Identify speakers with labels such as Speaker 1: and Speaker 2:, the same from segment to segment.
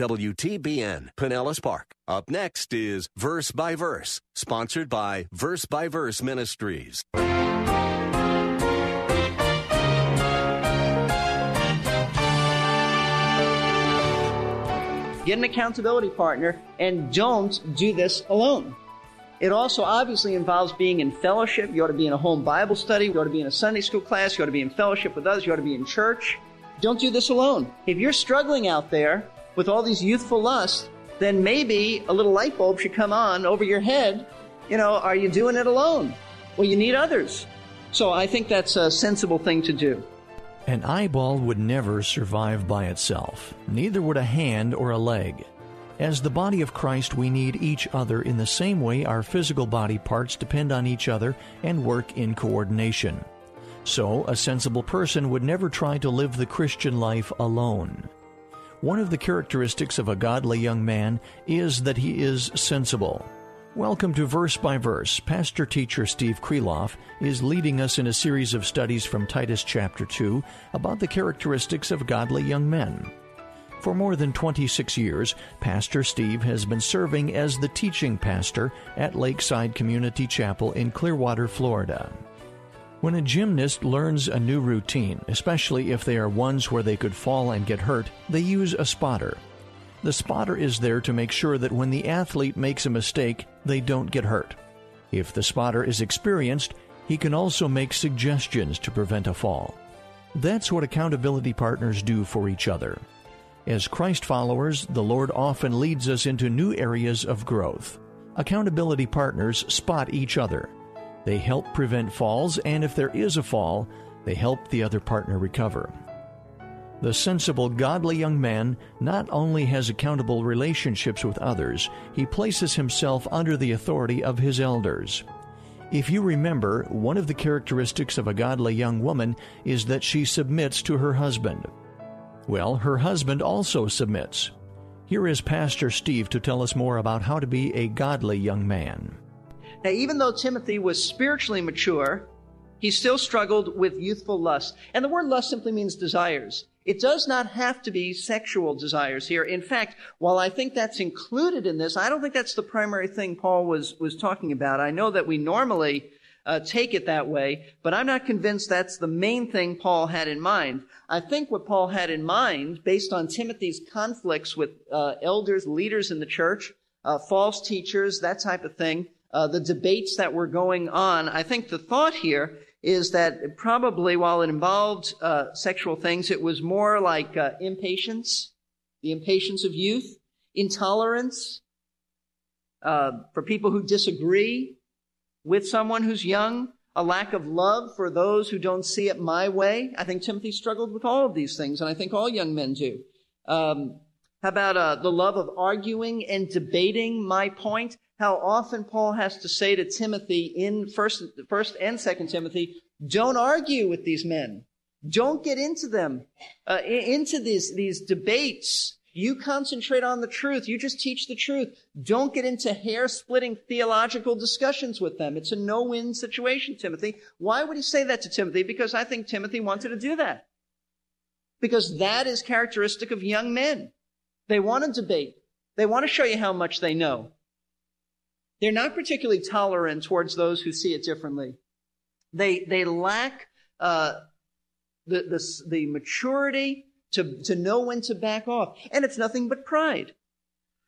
Speaker 1: WTBN, Pinellas Park. Up next is Verse by Verse, sponsored by Verse by Verse Ministries.
Speaker 2: Get an accountability partner and don't do this alone. It also obviously involves being in fellowship. You ought to be in a home Bible study. You ought to be in a Sunday school class. You ought to be in fellowship with others. You ought to be in church. Don't do this alone. If you're struggling out there with all these youthful lusts, then maybe a little light bulb should come on over your head. You know, are you doing it alone? Well, you need others. So I think that's a sensible thing to do.
Speaker 3: An eyeball would never survive by itself, neither would a hand or a leg. As the body of Christ, we need each other in the same way our physical body parts depend on each other and work in coordination. So, a sensible person would never try to live the Christian life alone. One of the characteristics of a godly young man is that he is sensible. Welcome to Verse by Verse. Pastor teacher Steve Kreloff is leading us in a series of studies from Titus chapter 2 about the characteristics of godly young men. For more than 26 years, Pastor Steve has been serving as the teaching pastor at Lakeside Community Chapel in Clearwater, Florida. When a gymnast learns a new routine, especially if they are ones where they could fall and get hurt, they use a spotter. The spotter is there to make sure that when the athlete makes a mistake, they don't get hurt. If the spotter is experienced, he can also make suggestions to prevent a fall. That's what accountability partners do for each other. As Christ followers, the Lord often leads us into new areas of growth. Accountability partners spot each other. They help prevent falls, and if there is a fall, they help the other partner recover. The sensible, godly young man not only has accountable relationships with others, he places himself under the authority of his elders. If you remember, one of the characteristics of a godly young woman is that she submits to her husband. Well, her husband also submits. Here is Pastor Steve to tell us more about how to be a godly young man.
Speaker 2: Now, even though Timothy was spiritually mature, he still struggled with youthful lust. And the word lust simply means desires. It does not have to be sexual desires here. In fact, while I think that's included in this, I don't think that's the primary thing Paul was, was talking about. I know that we normally uh, take it that way, but I'm not convinced that's the main thing Paul had in mind. I think what Paul had in mind, based on Timothy's conflicts with uh, elders, leaders in the church, uh, false teachers, that type of thing, uh, the debates that were going on, I think the thought here is that probably while it involved uh, sexual things, it was more like uh, impatience, the impatience of youth, intolerance uh, for people who disagree with someone who's young, a lack of love for those who don't see it my way. I think Timothy struggled with all of these things, and I think all young men do. Um, how about uh, the love of arguing and debating my point? How often Paul has to say to Timothy in first, first and second Timothy, don't argue with these men. Don't get into them, uh, into these, these debates. You concentrate on the truth. You just teach the truth. Don't get into hair splitting theological discussions with them. It's a no win situation, Timothy. Why would he say that to Timothy? Because I think Timothy wanted to do that. Because that is characteristic of young men. They want to debate. They want to show you how much they know. They're not particularly tolerant towards those who see it differently. They, they lack uh, the, the, the maturity to, to know when to back off. And it's nothing but pride.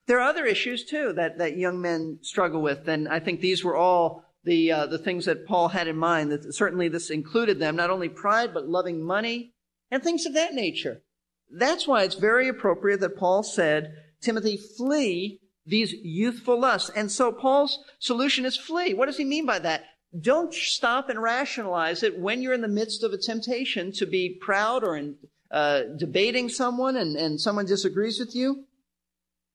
Speaker 2: There are other issues too that, that young men struggle with, and I think these were all the uh, the things that Paul had in mind. That certainly this included them, not only pride but loving money and things of that nature. That's why it's very appropriate that Paul said, Timothy, flee these youthful lusts. And so Paul's solution is flee. What does he mean by that? Don't stop and rationalize it when you're in the midst of a temptation to be proud or in, uh, debating someone and, and someone disagrees with you.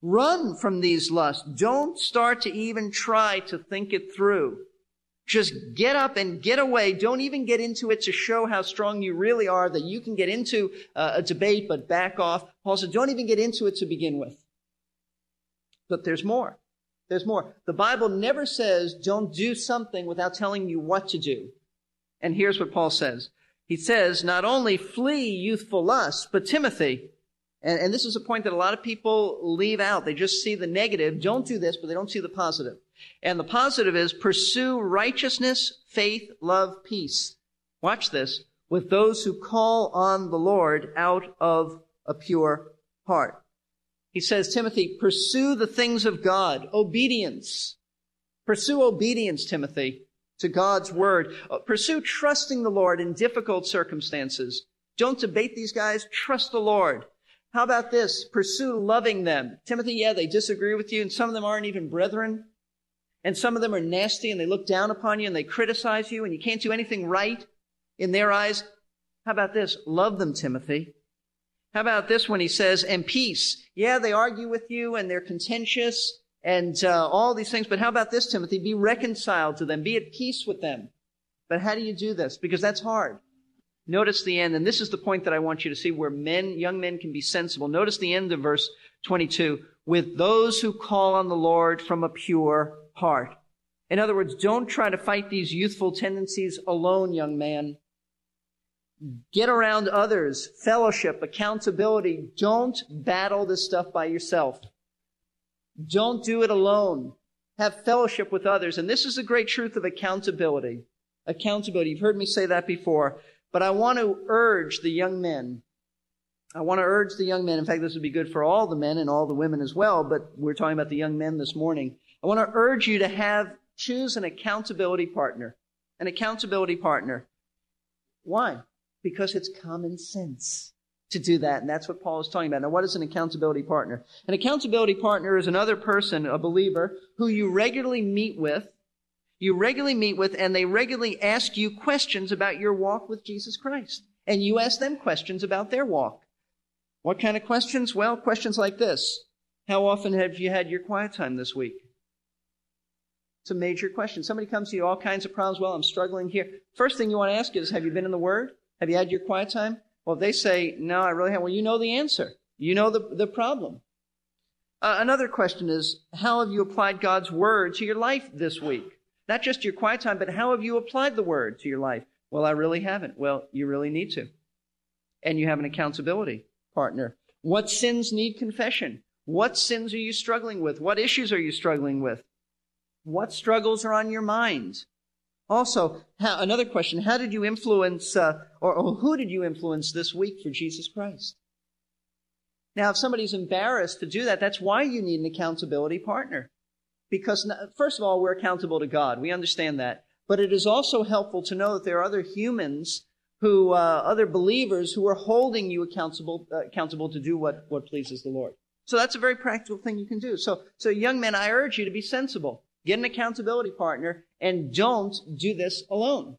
Speaker 2: Run from these lusts. Don't start to even try to think it through. Just get up and get away. Don't even get into it to show how strong you really are, that you can get into uh, a debate, but back off. Paul said, don't even get into it to begin with. But there's more. There's more. The Bible never says don't do something without telling you what to do. And here's what Paul says. He says, not only flee youthful lust, but Timothy, and, and this is a point that a lot of people leave out. They just see the negative. Don't do this, but they don't see the positive. And the positive is pursue righteousness, faith, love, peace. Watch this. With those who call on the Lord out of a pure heart. He says, Timothy, pursue the things of God, obedience. Pursue obedience, Timothy, to God's word. Uh, pursue trusting the Lord in difficult circumstances. Don't debate these guys. Trust the Lord. How about this? Pursue loving them. Timothy, yeah, they disagree with you, and some of them aren't even brethren. And some of them are nasty and they look down upon you and they criticize you and you can't do anything right in their eyes. How about this? Love them, Timothy. How about this when he says, and peace? Yeah, they argue with you and they're contentious and uh, all these things, but how about this, Timothy? Be reconciled to them. Be at peace with them. But how do you do this? Because that's hard. Notice the end, and this is the point that I want you to see where men, young men can be sensible. Notice the end of verse 22. With those who call on the Lord from a pure heart. In other words, don't try to fight these youthful tendencies alone, young man. Get around others, fellowship, accountability. Don't battle this stuff by yourself. Don't do it alone. Have fellowship with others. And this is the great truth of accountability. Accountability. You've heard me say that before. But I want to urge the young men. I want to urge the young men. In fact, this would be good for all the men and all the women as well, but we're talking about the young men this morning. I want to urge you to have, choose an accountability partner. An accountability partner. Why? Because it's common sense to do that. And that's what Paul is talking about. Now, what is an accountability partner? An accountability partner is another person, a believer, who you regularly meet with. You regularly meet with, and they regularly ask you questions about your walk with Jesus Christ. And you ask them questions about their walk. What kind of questions? Well, questions like this. How often have you had your quiet time this week? It's a major question. Somebody comes to you, all kinds of problems. Well, I'm struggling here. First thing you want to ask is, have you been in the Word? Have you had your quiet time? Well, if they say, no, I really haven't. Well, you know the answer. You know the, the problem. Uh, another question is, how have you applied God's word to your life this week? Not just your quiet time, but how have you applied the word to your life? Well, I really haven't. Well, you really need to. And you have an accountability partner. What sins need confession? What sins are you struggling with? What issues are you struggling with? What struggles are on your mind? Also, how, another question, how did you influence, uh, or, or who did you influence this week for Jesus Christ? Now, if somebody's embarrassed to do that, that's why you need an accountability partner. Because, first of all, we're accountable to God. We understand that. But it is also helpful to know that there are other humans who, uh, other believers who are holding you accountable, uh, accountable to do what, what pleases the Lord. So that's a very practical thing you can do. So, so young men, I urge you to be sensible. Get an accountability partner and don't do this alone.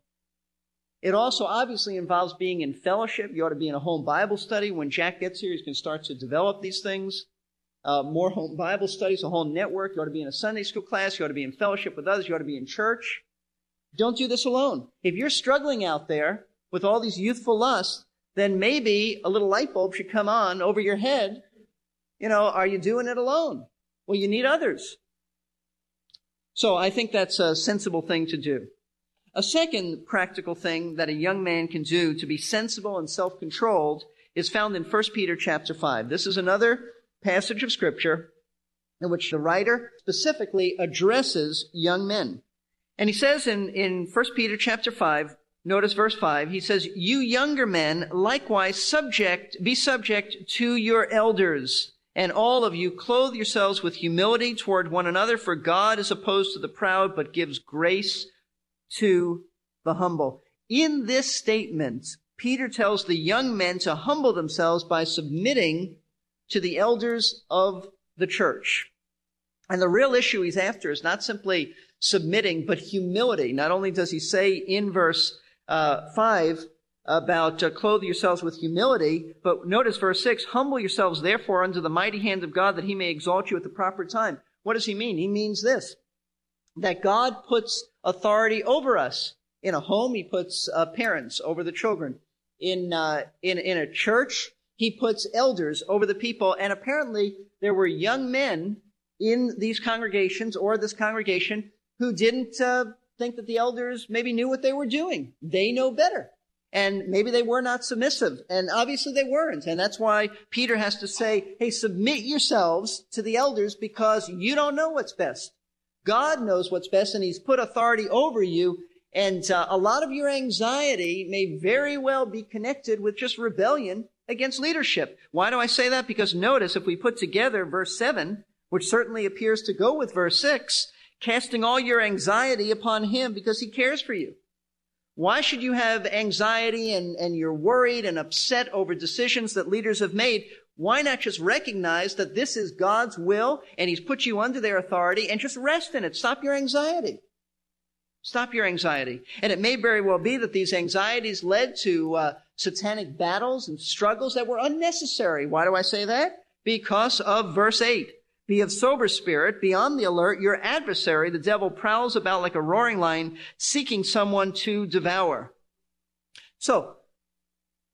Speaker 2: It also obviously involves being in fellowship. You ought to be in a home Bible study. When Jack gets here, he's going to start to develop these things. Uh, more home Bible studies, a whole network. You ought to be in a Sunday school class. You ought to be in fellowship with others. You ought to be in church. Don't do this alone. If you're struggling out there with all these youthful lusts, then maybe a little light bulb should come on over your head. You know, are you doing it alone? Well, you need others. So I think that's a sensible thing to do. A second practical thing that a young man can do to be sensible and self-controlled is found in 1 Peter chapter 5. This is another passage of scripture in which the writer specifically addresses young men. And he says in, in 1 Peter chapter 5, notice verse 5, he says, You younger men likewise subject, be subject to your elders and all of you clothe yourselves with humility toward one another, for God is opposed to the proud, but gives grace to the humble. In this statement, Peter tells the young men to humble themselves by submitting to the elders of the church. And the real issue he's after is not simply submitting, but humility. Not only does he say in verse uh, 5, about uh, clothe yourselves with humility. But notice verse 6, humble yourselves therefore under the mighty hand of God that he may exalt you at the proper time. What does he mean? He means this, that God puts authority over us. In a home, he puts uh, parents over the children. In, uh, in, in a church, he puts elders over the people. And apparently there were young men in these congregations or this congregation who didn't uh, think that the elders maybe knew what they were doing. They know better. And maybe they were not submissive. And obviously they weren't. And that's why Peter has to say, hey, submit yourselves to the elders because you don't know what's best. God knows what's best and he's put authority over you. And uh, a lot of your anxiety may very well be connected with just rebellion against leadership. Why do I say that? Because notice if we put together verse 7, which certainly appears to go with verse 6, casting all your anxiety upon him because he cares for you. Why should you have anxiety and, and you're worried and upset over decisions that leaders have made? Why not just recognize that this is God's will and He's put you under their authority and just rest in it? Stop your anxiety. Stop your anxiety. And it may very well be that these anxieties led to uh, satanic battles and struggles that were unnecessary. Why do I say that? Because of verse 8. Be of sober spirit, be on the alert. Your adversary, the devil, prowls about like a roaring lion, seeking someone to devour. So,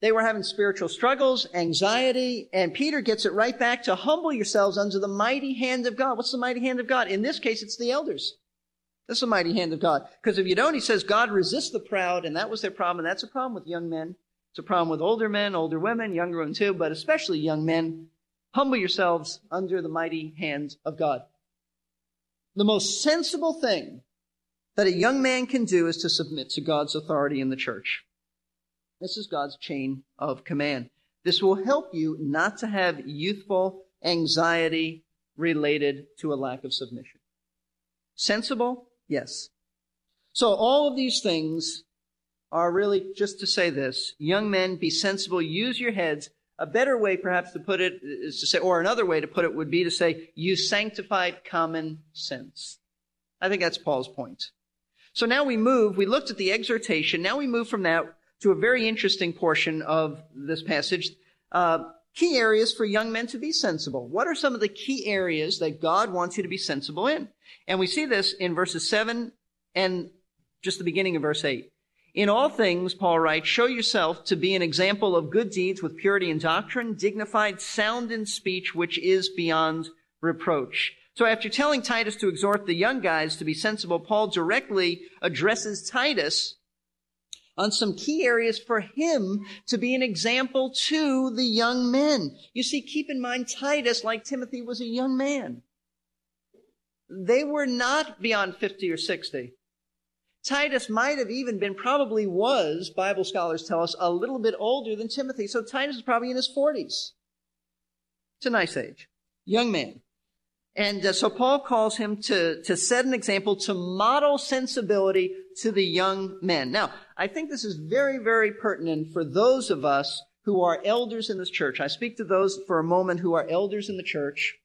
Speaker 2: they were having spiritual struggles, anxiety, and Peter gets it right back to humble yourselves under the mighty hand of God. What's the mighty hand of God? In this case, it's the elders. That's the mighty hand of God. Because if you don't, he says God resists the proud, and that was their problem, and that's a problem with young men. It's a problem with older men, older women, younger ones too, but especially young men. Humble yourselves under the mighty hand of God. The most sensible thing that a young man can do is to submit to God's authority in the church. This is God's chain of command. This will help you not to have youthful anxiety related to a lack of submission. Sensible? Yes. So all of these things are really just to say this. Young men, be sensible, use your heads, a better way, perhaps, to put it is to say, or another way to put it would be to say, you sanctified common sense. I think that's Paul's point. So now we move, we looked at the exhortation, now we move from that to a very interesting portion of this passage. Uh, key areas for young men to be sensible. What are some of the key areas that God wants you to be sensible in? And we see this in verses 7 and just the beginning of verse 8. In all things, Paul writes, show yourself to be an example of good deeds with purity in doctrine, dignified, sound in speech, which is beyond reproach. So after telling Titus to exhort the young guys to be sensible, Paul directly addresses Titus on some key areas for him to be an example to the young men. You see, keep in mind, Titus, like Timothy, was a young man. They were not beyond 50 or 60. Titus might have even been, probably was, Bible scholars tell us, a little bit older than Timothy. So Titus is probably in his 40s. It's a nice age. Young man. And uh, so Paul calls him to, to set an example, to model sensibility to the young men. Now, I think this is very, very pertinent for those of us who are elders in this church. I speak to those for a moment who are elders in the church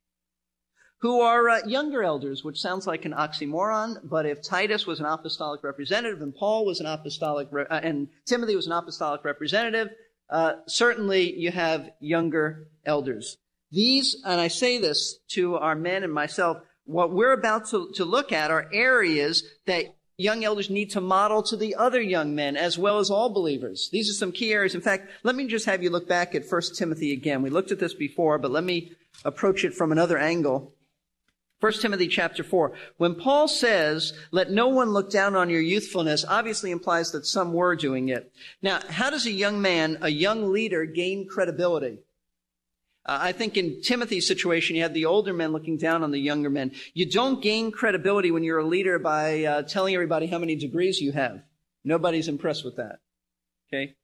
Speaker 2: who are uh, younger elders, which sounds like an oxymoron, but if Titus was an apostolic representative and Paul was an apostolic, re- uh, and Timothy was an apostolic representative, uh, certainly you have younger elders. These, and I say this to our men and myself, what we're about to, to look at are areas that young elders need to model to the other young men as well as all believers. These are some key areas. In fact, let me just have you look back at 1 Timothy again. We looked at this before, but let me approach it from another angle. 1 Timothy chapter 4. When Paul says, let no one look down on your youthfulness, obviously implies that some were doing it. Now, how does a young man, a young leader, gain credibility? Uh, I think in Timothy's situation, you had the older men looking down on the younger men. You don't gain credibility when you're a leader by uh, telling everybody how many degrees you have. Nobody's impressed with that. Okay?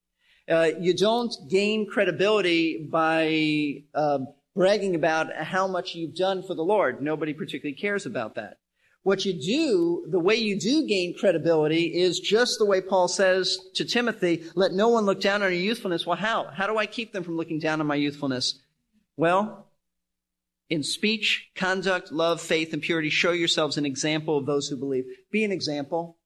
Speaker 2: Uh, you don't gain credibility by um, bragging about how much you've done for the Lord. Nobody particularly cares about that. What you do, the way you do gain credibility is just the way Paul says to Timothy, let no one look down on your youthfulness. Well, how? How do I keep them from looking down on my youthfulness? Well, in speech, conduct, love, faith, and purity, show yourselves an example of those who believe. Be an example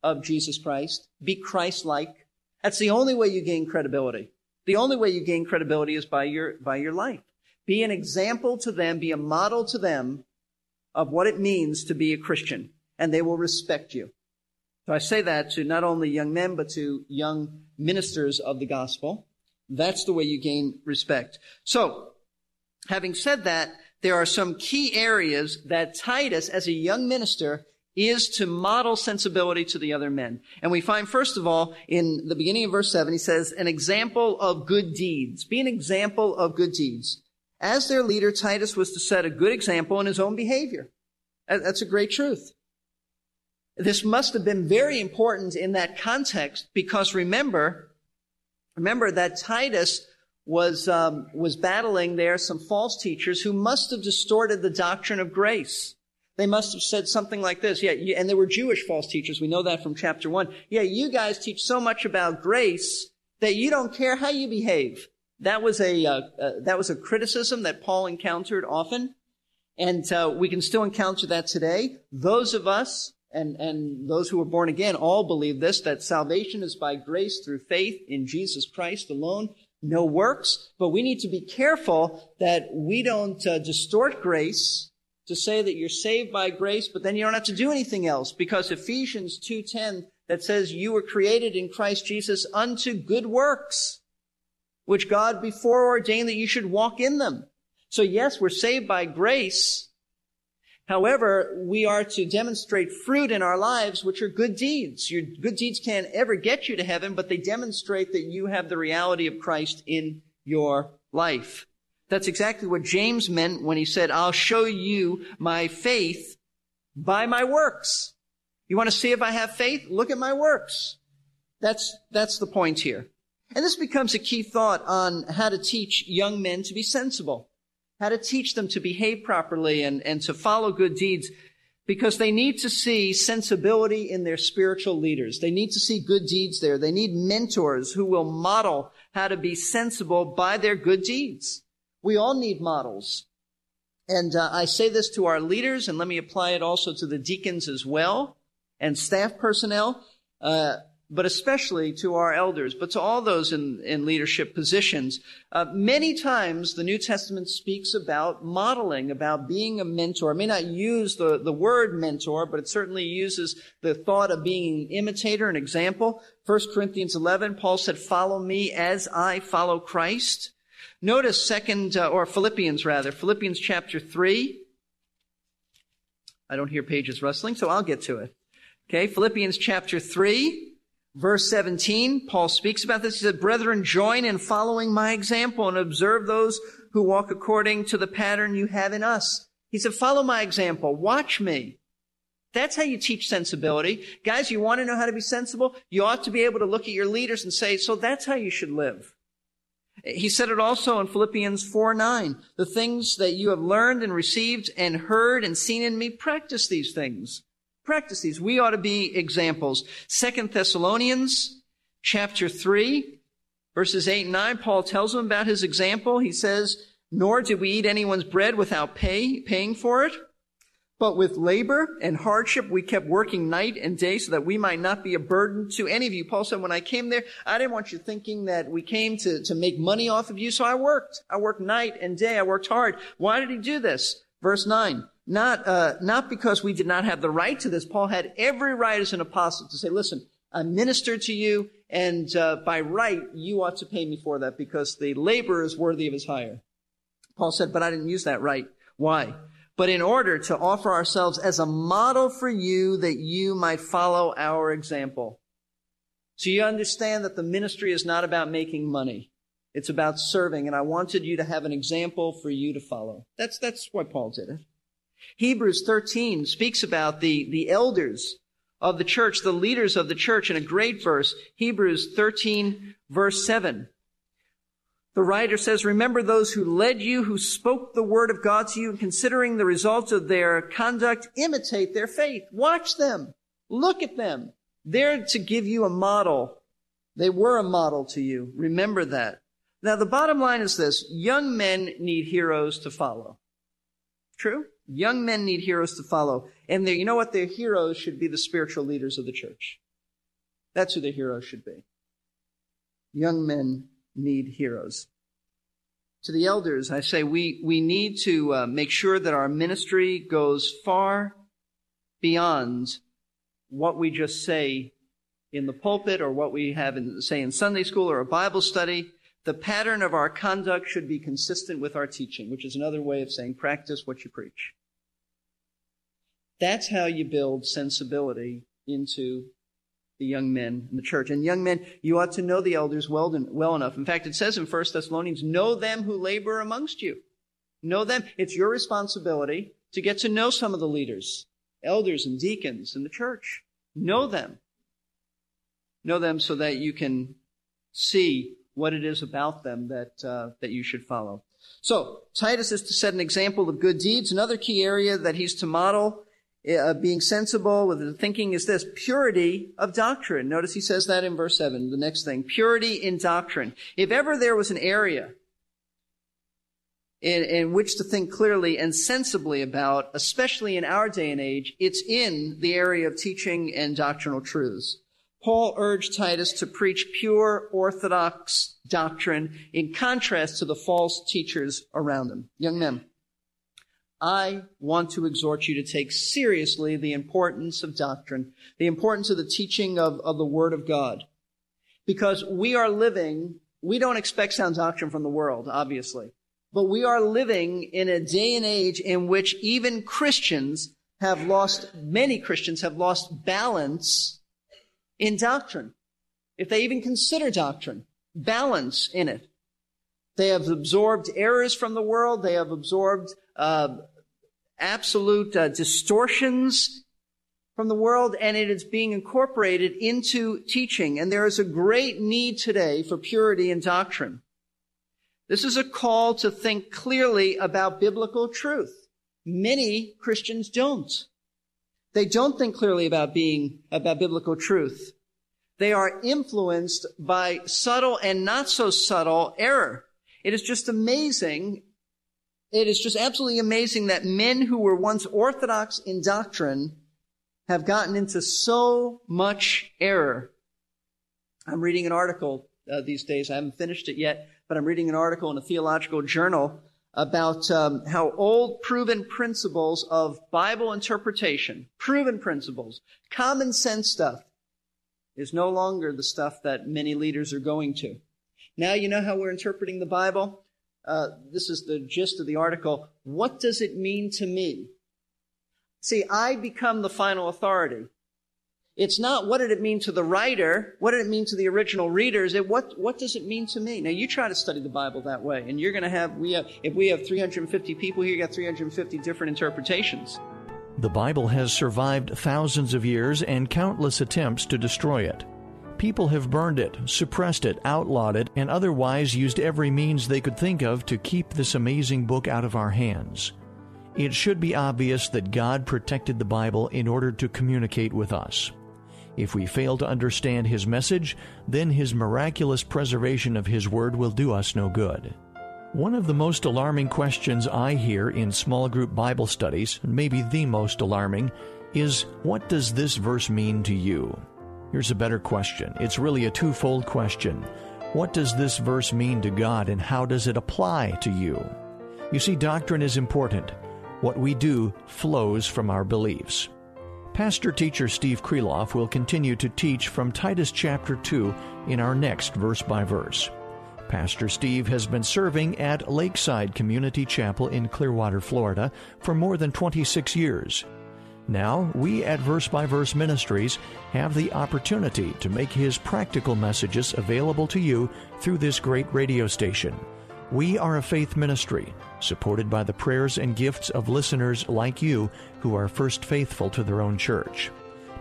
Speaker 2: of Jesus Christ. Be Christ-like. That's the only way you gain credibility. The only way you gain credibility is by your, by your life. Be an example to them, be a model to them of what it means to be a Christian, and they will respect you. So I say that to not only young men, but to young ministers of the gospel. That's the way you gain respect. So, having said that, there are some key areas that Titus, as a young minister, is to model sensibility to the other men. And we find, first of all, in the beginning of verse 7, he says, an example of good deeds. Be an example of good deeds. As their leader, Titus was to set a good example in his own behavior. That's a great truth. This must have been very important in that context because remember, remember that Titus was um, was battling there some false teachers who must have distorted the doctrine of grace. They must have said something like this, yeah, and they were Jewish false teachers. We know that from chapter one. Yeah, you guys teach so much about grace that you don't care how you behave. That was a uh, uh, that was a criticism that Paul encountered often, and uh, we can still encounter that today. Those of us and and those who were born again all believe this that salvation is by grace through faith in Jesus Christ alone, no works. But we need to be careful that we don't uh, distort grace to say that you're saved by grace, but then you don't have to do anything else because Ephesians two ten that says you were created in Christ Jesus unto good works which God before ordained that you should walk in them. So yes, we're saved by grace. However, we are to demonstrate fruit in our lives, which are good deeds. Your good deeds can't ever get you to heaven, but they demonstrate that you have the reality of Christ in your life. That's exactly what James meant when he said, I'll show you my faith by my works. You want to see if I have faith? Look at my works. That's, that's the point here. And this becomes a key thought on how to teach young men to be sensible, how to teach them to behave properly and, and to follow good deeds, because they need to see sensibility in their spiritual leaders. They need to see good deeds there. They need mentors who will model how to be sensible by their good deeds. We all need models. And uh, I say this to our leaders, and let me apply it also to the deacons as well and staff personnel. Uh, but especially to our elders, but to all those in, in leadership positions. Uh, many times the New Testament speaks about modeling, about being a mentor. It may not use the, the word mentor, but it certainly uses the thought of being an imitator, an example. 1 Corinthians 11, Paul said, follow me as I follow Christ. Notice second, uh, or Philippians rather, Philippians chapter 3. I don't hear pages rustling, so I'll get to it. Okay, Philippians chapter 3. Verse 17, Paul speaks about this. He said, Brethren, join in following my example and observe those who walk according to the pattern you have in us. He said, Follow my example. Watch me. That's how you teach sensibility. Guys, you want to know how to be sensible? You ought to be able to look at your leaders and say, So that's how you should live. He said it also in Philippians 4 9. The things that you have learned and received and heard and seen in me, practice these things practice these. We ought to be examples. Second Thessalonians chapter 3, verses 8 and 9, Paul tells them about his example. He says, Nor did we eat anyone's bread without pay, paying for it. But with labor and hardship, we kept working night and day so that we might not be a burden to any of you. Paul said, when I came there, I didn't want you thinking that we came to, to make money off of you. So I worked. I worked night and day. I worked hard. Why did he do this? Verse 9. Not, uh, not because we did not have the right to this. Paul had every right as an apostle to say, listen, I ministered to you, and uh, by right, you ought to pay me for that because the laborer is worthy of his hire. Paul said, but I didn't use that right. Why? But in order to offer ourselves as a model for you that you might follow our example. So you understand that the ministry is not about making money. It's about serving, and I wanted you to have an example for you to follow. That's, that's why Paul did it. Hebrews 13 speaks about the, the elders of the church, the leaders of the church in a great verse. Hebrews 13 verse 7. The writer says, remember those who led you, who spoke the word of God to you, and considering the results of their conduct, imitate their faith. Watch them. Look at them. They're to give you a model. They were a model to you. Remember that. Now, the bottom line is this. Young men need heroes to follow. True? Young men need heroes to follow. And you know what? Their heroes should be the spiritual leaders of the church. That's who their heroes should be. Young men need heroes. To the elders, I say we, we need to uh, make sure that our ministry goes far beyond what we just say in the pulpit or what we have in, say in Sunday school or a Bible study. The pattern of our conduct should be consistent with our teaching, which is another way of saying practice what you preach. That's how you build sensibility into the young men in the church. And young men, you ought to know the elders well, well enough. In fact, it says in 1 Thessalonians, know them who labor amongst you. Know them. It's your responsibility to get to know some of the leaders, elders and deacons in the church. Know them. Know them so that you can see what it is about them that, uh, that you should follow. So, Titus is to set an example of good deeds. Another key area that he's to model uh, being sensible with the thinking is this purity of doctrine. Notice he says that in verse 7, the next thing purity in doctrine. If ever there was an area in, in which to think clearly and sensibly about, especially in our day and age, it's in the area of teaching and doctrinal truths. Paul urged Titus to preach pure orthodox doctrine in contrast to the false teachers around him. Young men, I want to exhort you to take seriously the importance of doctrine, the importance of the teaching of, of the Word of God. Because we are living, we don't expect sound doctrine from the world, obviously. But we are living in a day and age in which even Christians have lost, many Christians have lost balance in doctrine. If they even consider doctrine, balance in it. They have absorbed errors from the world. They have absorbed uh, absolute uh, distortions from the world and it is being incorporated into teaching. And there is a great need today for purity in doctrine. This is a call to think clearly about biblical truth. Many Christians don't. They don't think clearly about being, about biblical truth. They are influenced by subtle and not so subtle error. It is just amazing it is just absolutely amazing that men who were once orthodox in doctrine have gotten into so much error. I'm reading an article uh, these days. I haven't finished it yet, but I'm reading an article in a theological journal about um, how old proven principles of Bible interpretation, proven principles, common sense stuff, is no longer the stuff that many leaders are going to. Now you know how we're interpreting the Bible? uh, this is the gist of the article. What does it mean to me? See, I become the final authority. It's not what did it mean to the writer, what did it mean to the original readers, it, what, what does it mean to me? Now you try to study the Bible that way, and you're gonna have, we have, if we have 350 people here, you got 350 different interpretations.
Speaker 3: The Bible has survived thousands of years and countless attempts to destroy it. People have burned it, suppressed it, outlawed it, and otherwise used every means they could think of to keep this amazing book out of our hands. It should be obvious that God protected the Bible in order to communicate with us. If we fail to understand His message, then His miraculous preservation of His Word will do us no good. One of the most alarming questions I hear in small group Bible studies, maybe the most alarming, is what does this verse mean to you? Here's a better question. It's really a twofold question. What does this verse mean to God and how does it apply to you? You see, doctrine is important. What we do flows from our beliefs. Pastor teacher Steve Kreloff will continue to teach from Titus chapter 2 in our next verse by verse. Pastor Steve has been serving at Lakeside Community Chapel in Clearwater, Florida for more than 26 years. Now, we at Verse by Verse Ministries have the opportunity to make his practical messages available to you through this great radio station. We are a faith ministry supported by the prayers and gifts of listeners like you who are first faithful to their own church.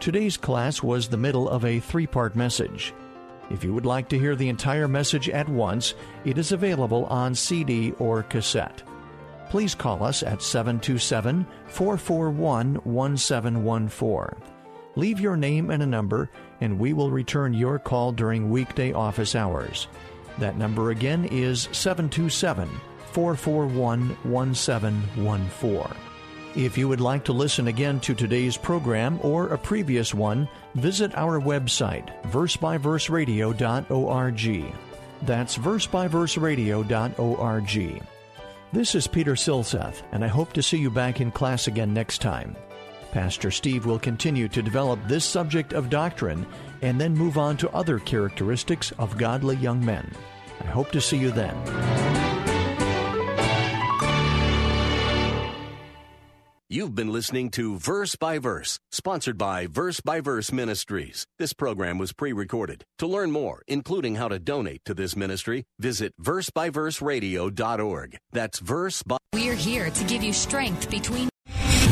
Speaker 3: Today's class was the middle of a three part message. If you would like to hear the entire message at once, it is available on CD or cassette please call us at 727 441 1714. Leave your name and a number, and we will return your call during weekday office hours. That number again is 727 441 1714. If you would like to listen again to today's program or a previous one, visit our website, versebyverseradio.org. That's versebyverseradio.org. This is Peter Silseth, and I hope to see you back in class again next time. Pastor Steve will continue to develop this subject of doctrine and then move on to other characteristics of godly young men. I hope to see you then.
Speaker 1: You've been listening to Verse by Verse, sponsored by Verse by Verse Ministries. This program was pre recorded. To learn more, including how to donate to this ministry, visit versebyverseradio.org. That's verse by.
Speaker 4: We're here to give you strength between.